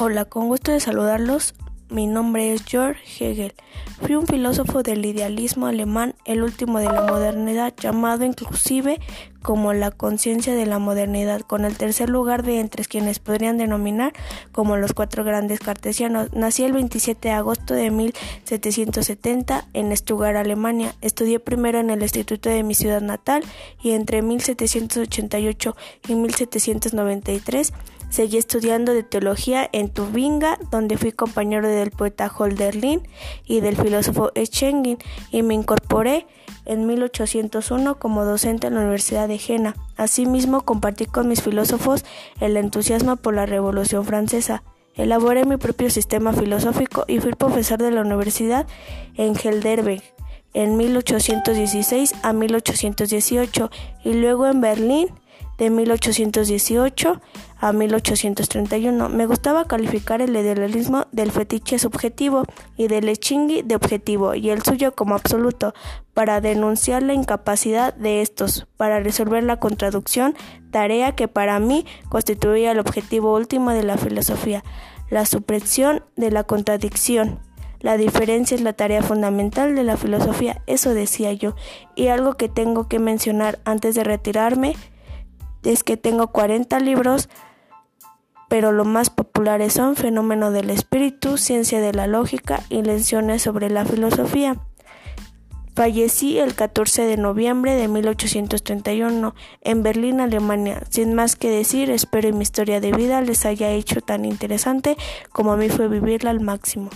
Hola, con gusto de saludarlos. Mi nombre es Georg Hegel. Fui un filósofo del idealismo alemán, el último de la modernidad, llamado inclusive como la conciencia de la modernidad, con el tercer lugar de entre quienes podrían denominar como los cuatro grandes cartesianos. Nací el 27 de agosto de 1770 en Stuttgart, Alemania. Estudié primero en el instituto de mi ciudad natal y entre 1788 y 1793 Seguí estudiando de teología en Tubinga, donde fui compañero del poeta Holderlin y del filósofo Schengen, y me incorporé en 1801 como docente en la Universidad de Jena. Asimismo, compartí con mis filósofos el entusiasmo por la Revolución Francesa. Elaboré mi propio sistema filosófico y fui profesor de la universidad en Heidelberg en 1816 a 1818 y luego en Berlín de 1818 a 1831. Me gustaba calificar el idealismo del fetiche subjetivo y del echingui de objetivo y el suyo como absoluto para denunciar la incapacidad de estos para resolver la contradicción, tarea que para mí constituía el objetivo último de la filosofía, la supresión de la contradicción. La diferencia es la tarea fundamental de la filosofía, eso decía yo. Y algo que tengo que mencionar antes de retirarme es que tengo 40 libros, pero los más populares son Fenómeno del Espíritu, Ciencia de la Lógica y Lecciones sobre la Filosofía. Fallecí el 14 de noviembre de 1831 en Berlín, Alemania. Sin más que decir, espero que mi historia de vida les haya hecho tan interesante como a mí fue vivirla al máximo.